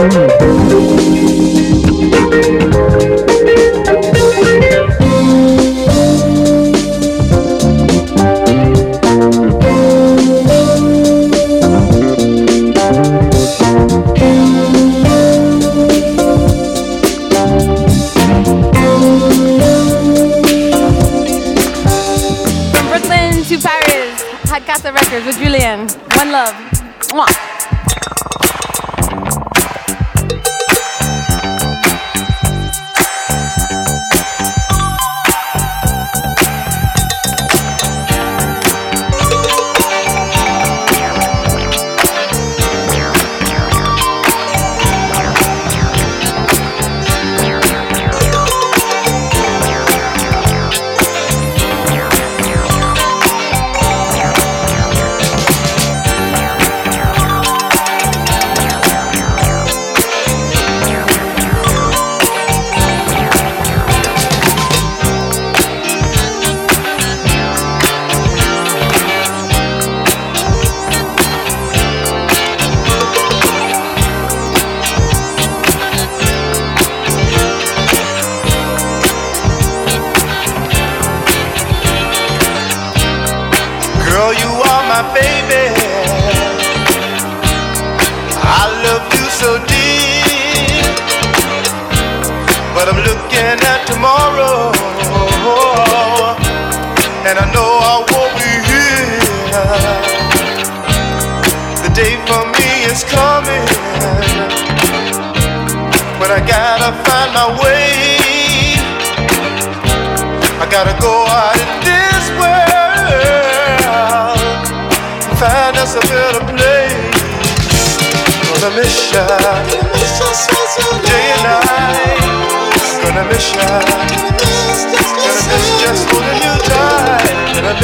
Thank you.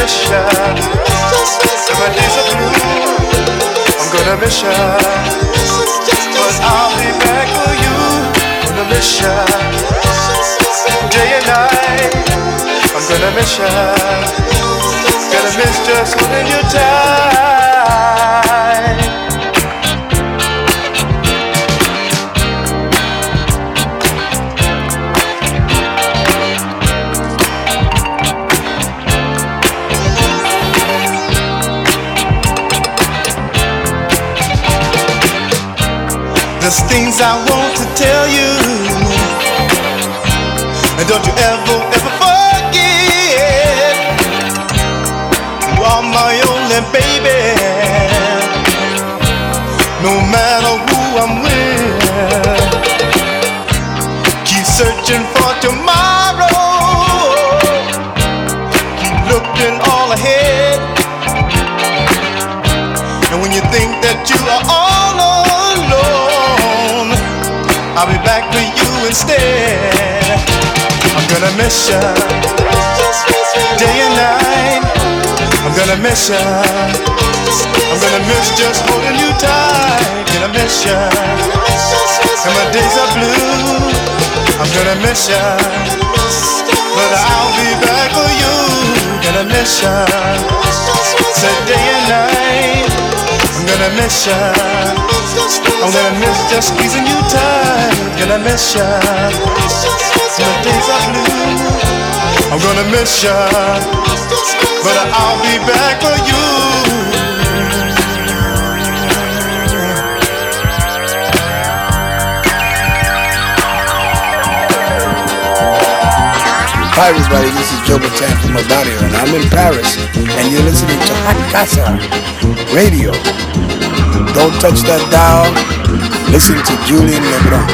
I'm gonna miss ya. But I'll be back for you. Gonna miss ya. Day and night. I'm gonna miss ya. Gonna miss just holding you tight. things I want to tell you. And don't you ever, ever forget. You are my only baby. instead. I'm gonna miss you day and night. I'm gonna miss you. I'm gonna miss just holding you tight. Gonna miss you. And my days are blue. I'm gonna miss you. But I'll be back for you. Gonna miss you. Said day and night. Gonna miss ya. I'm gonna miss just squeezing you tight. Gonna miss ya. When the days are blue, I'm gonna miss ya, but I'll be back for you. Hi everybody, this is Joe Bataan from Odario and I'm in Paris and you're listening to Hot Casa Radio. Don't touch that dial. Listen to Julian Lebron.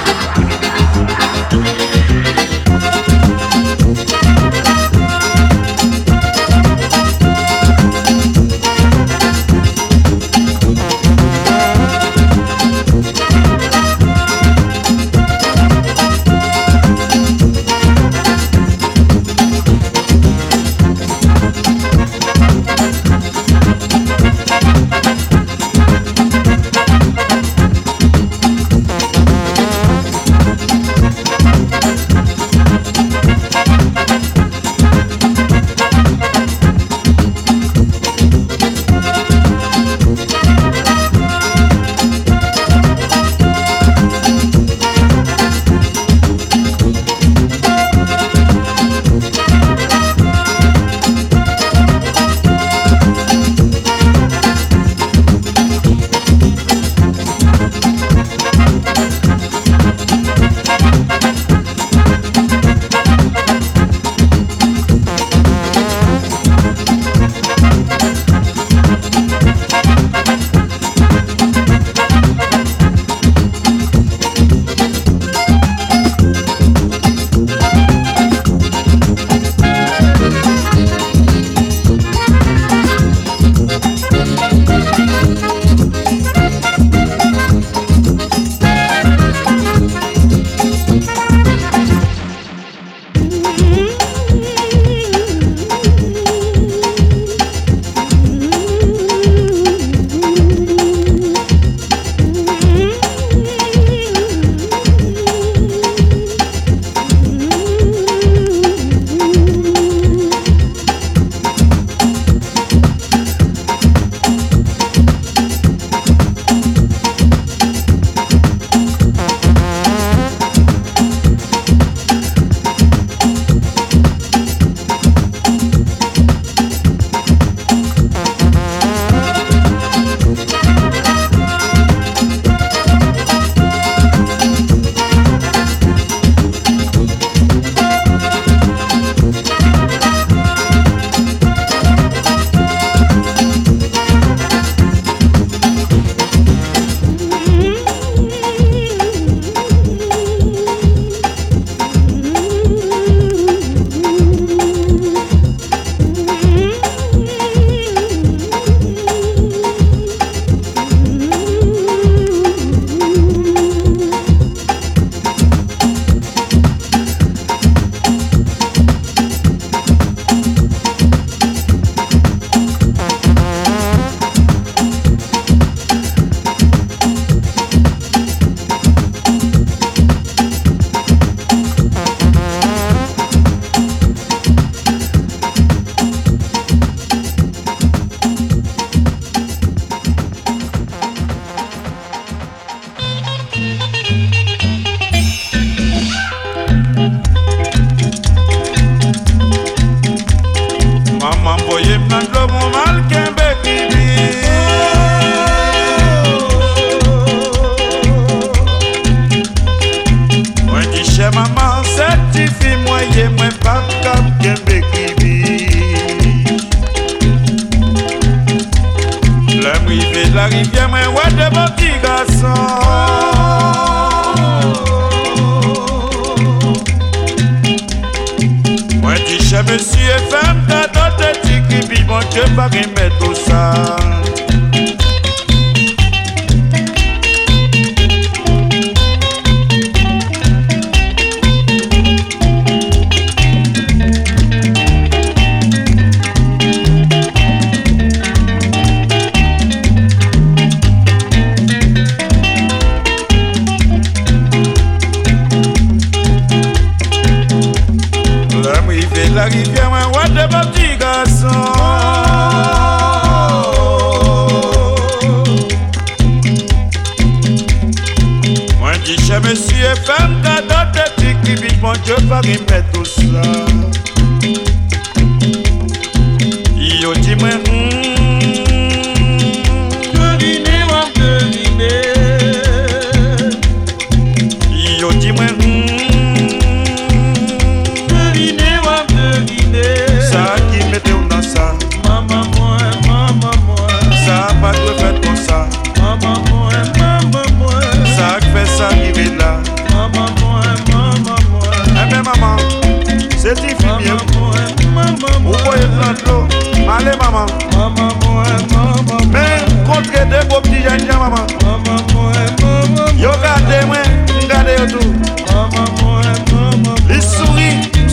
Maman. Maman mwen, maman mwen Men kontre de bo pti jen jen maman. Maman mwen, maman mwen Yo gade mwen, gade yo tou Maman mwen, maman mwen Li souri,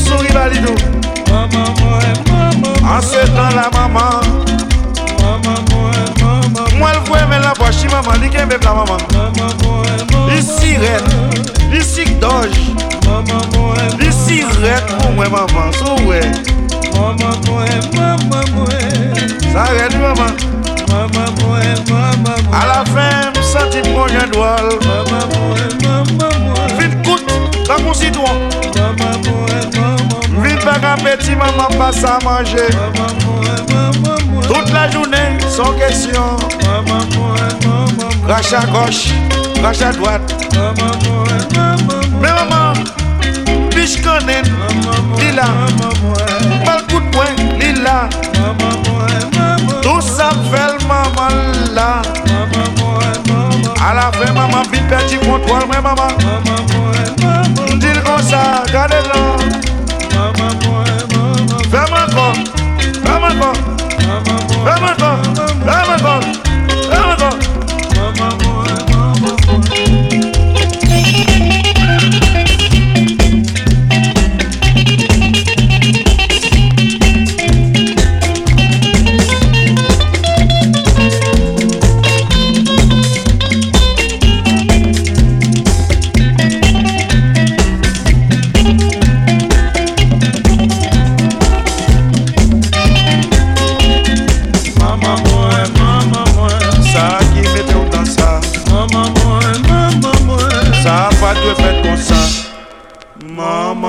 souri tou Maman mwen, maman mwen An se tan la maman. Maman mwen, maman mwen Mwen l vwe men la maman. Li ken beb la maman. Maman mwen, maman. Li siret, li sik doj Maman mwen, Li siret pou mwen maman Sou we, maman. Mwen, maman mwen sa red maman. Maman mwen, maman mwen A la fin, m senti m konjen dwal Maman mwen, maman mwen Vin kout, tan kon sitwan Maman mwen, maman mwen Vin bag apeti maman pas a manje Maman mwen, maman mwen Toute la jounen, son kesyon Maman mwen, maman mwen Rach a goch, rach a dwat Maman mwen, maman mwen Men maman, bish konen, li la Maman mwen, perdi contrôle, moi maman. Dis-le comme ça, gardez-le. veux faire comme ça, maman.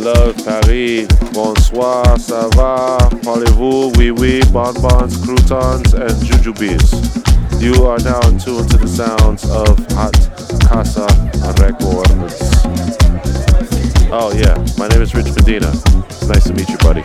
love Paris. Bonsoir, ça va? Parlez-vous? Oui, oui, bonbons, croutons, and jujubes. You are now tuned to the sounds of Hot Casa Records. Oh, yeah, my name is Rich Medina. Nice to meet you, buddy.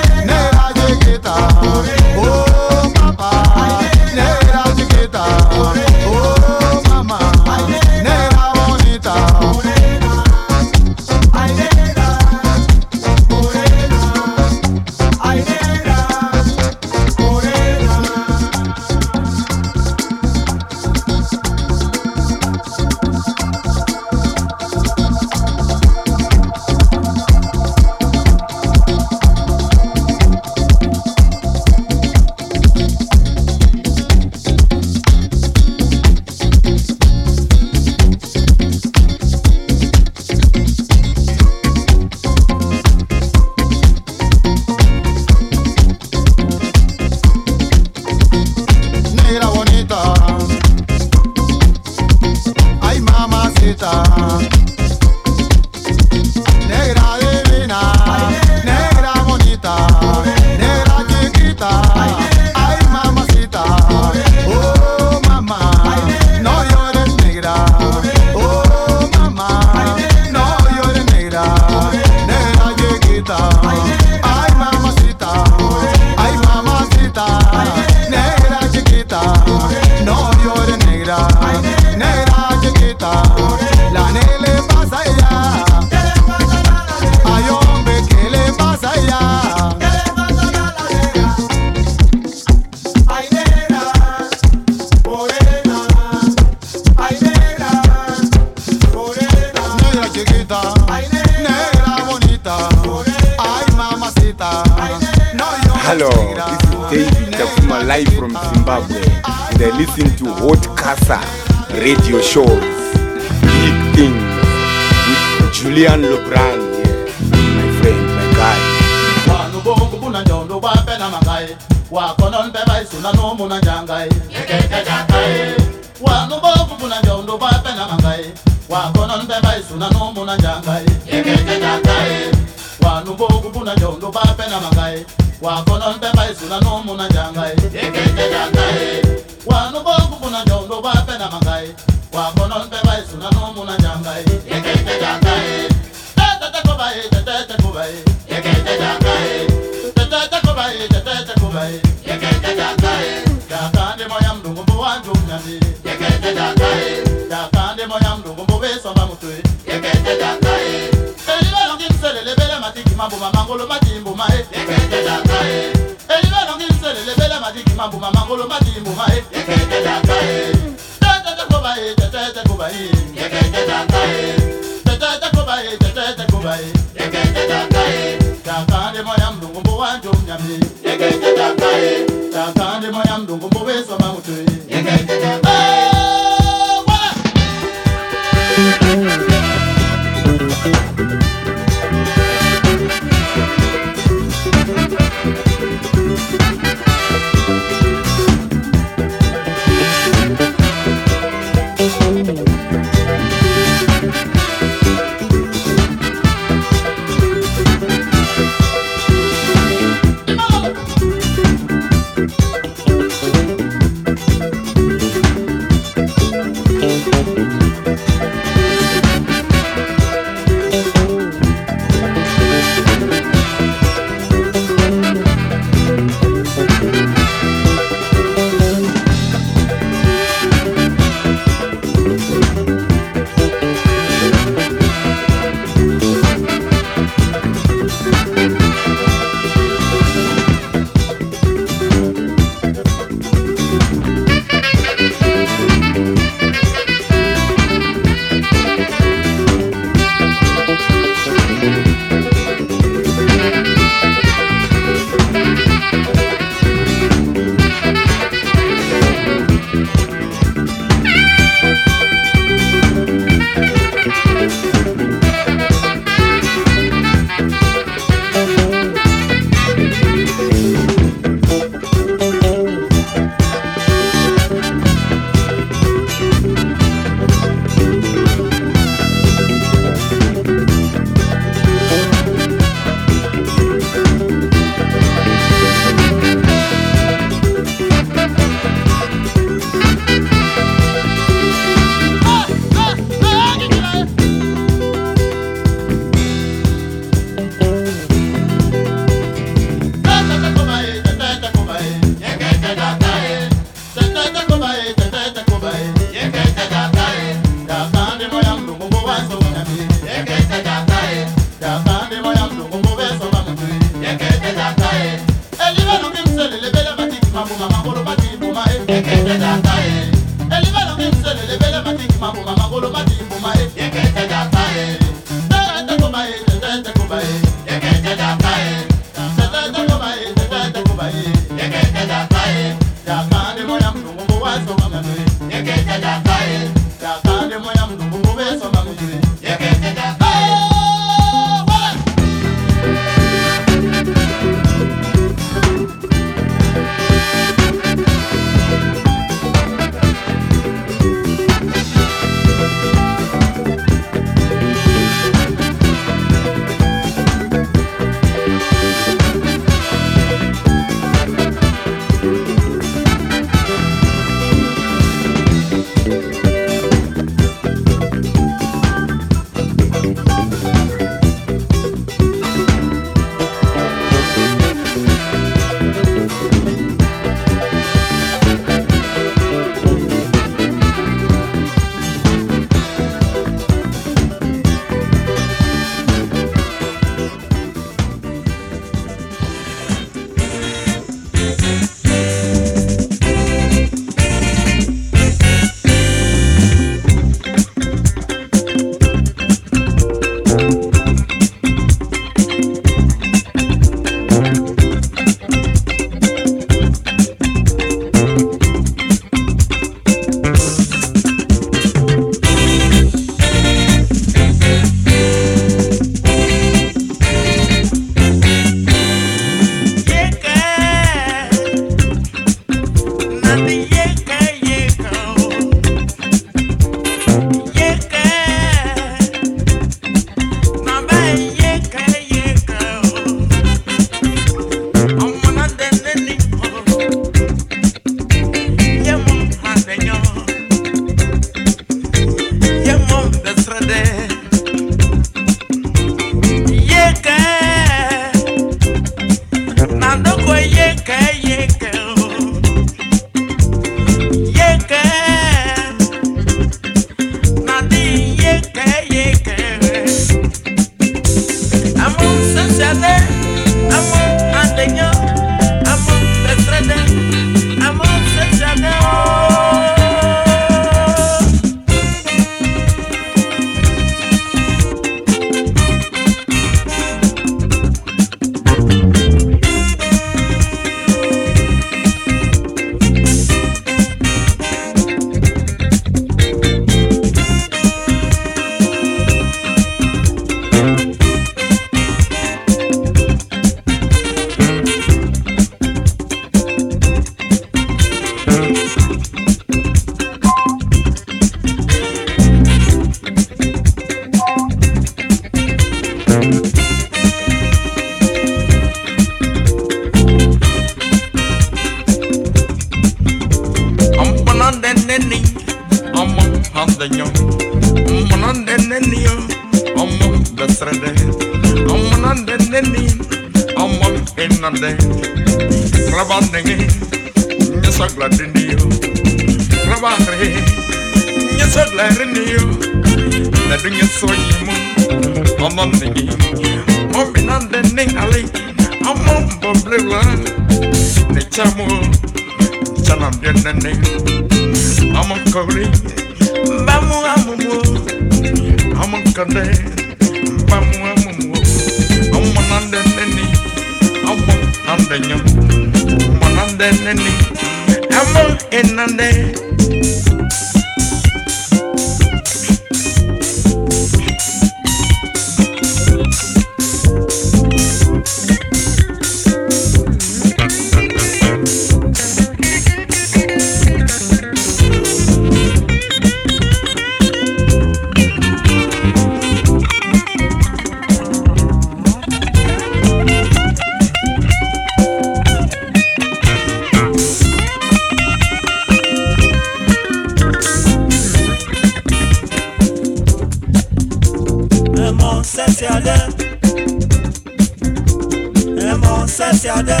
Ẹ̀mọ́ sẹ́sẹ̀ alẹ́. Ẹ̀mọ́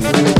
mindodo.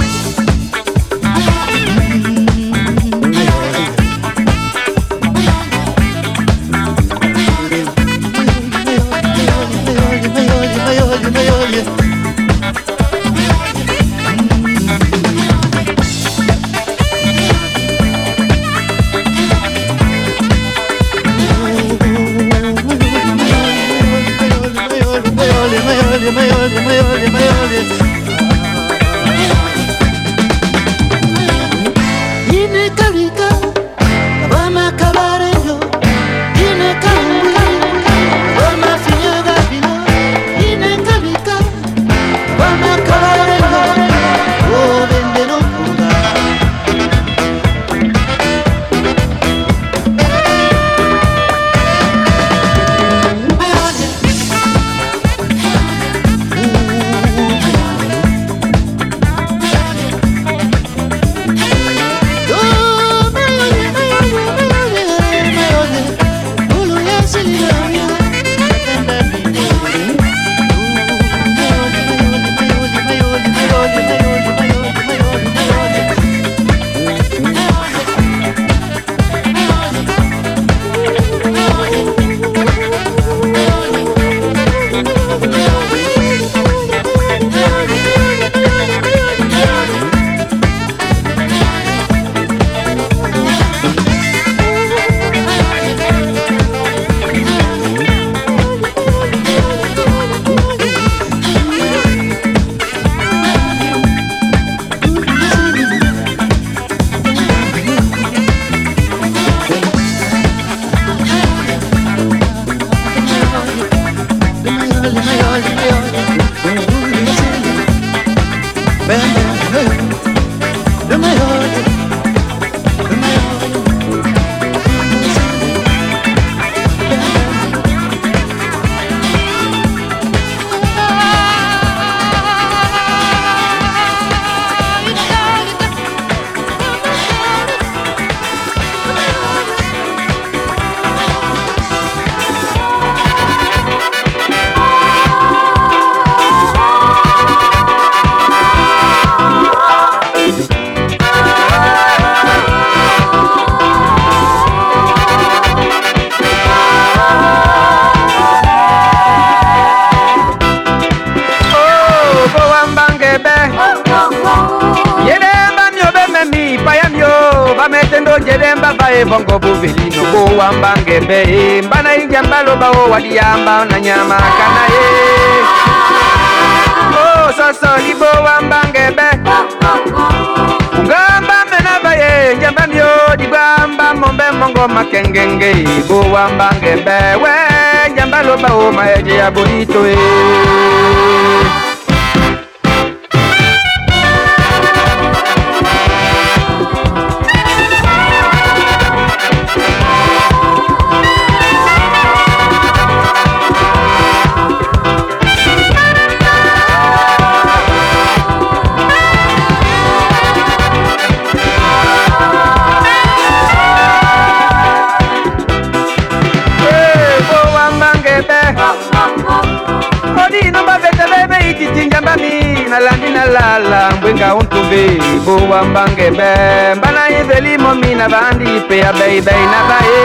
Nalandi nalala mbwenga untumbe bowambangebe mbana ivelimomi na bandi pe ya beibei na baye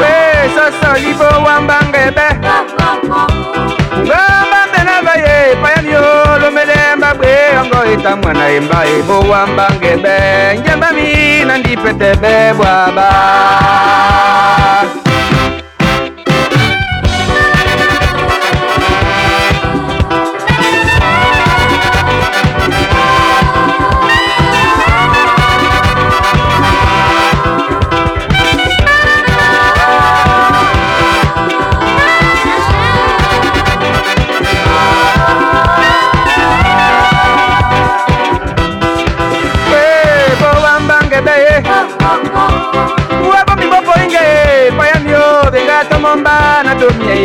we sosoli bowambangebe ngamba mbena baye payamyo lomelemba bwe ongo ita mwana embaye bowambangebe njambami nandipetebe bwaba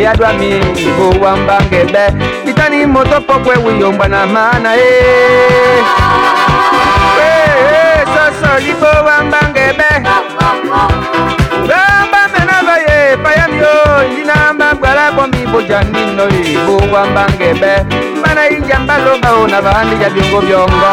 na tomie ya dwami bowambangebe itani moto pokwe wiyombwa na mana e sosoli bowambangebe gamba mena baye payamyo ndinamba bwala bomi bojanino e bowambangebe mbana injamba lobao na bandi ya byongo byongo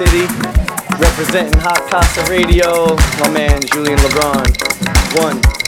City. Representing Hot Casa Radio, my man Julian LeBron. One.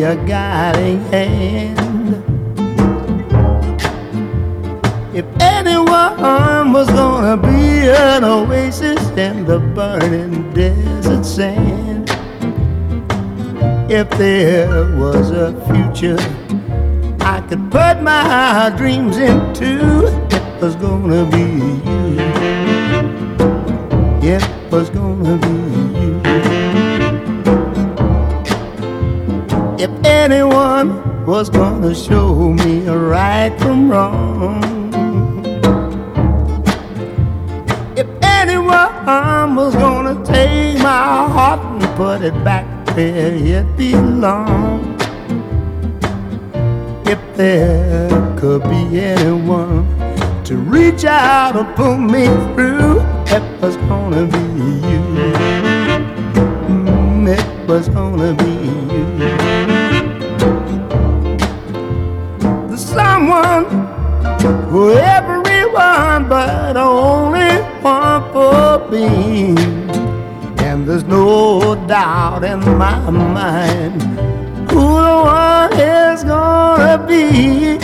your guiding hand. If anyone was gonna be an oasis in the burning desert sand, if there was a future I could put my dreams into, it was gonna be you. It was gonna was gonna show me right from wrong. If anyone was gonna take my heart and put it back where it belonged. if there could be anyone to reach out and pull me through, it was gonna be you. Mm, it was gonna be you. Someone for everyone, but only one for me. And there's no doubt in my mind who the one is gonna be.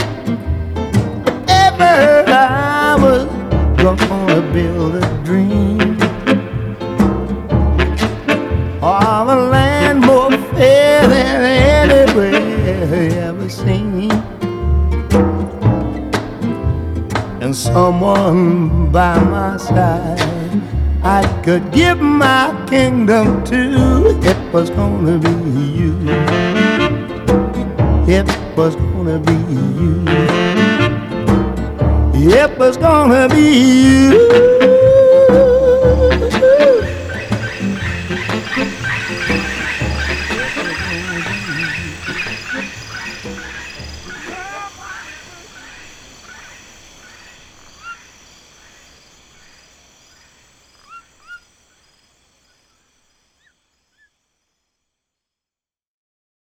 Ever I was gonna build a dream of a land more fair than anywhere ever seen. Someone by my side I could give my kingdom to. It was gonna be you. It was gonna be you. It was gonna be you.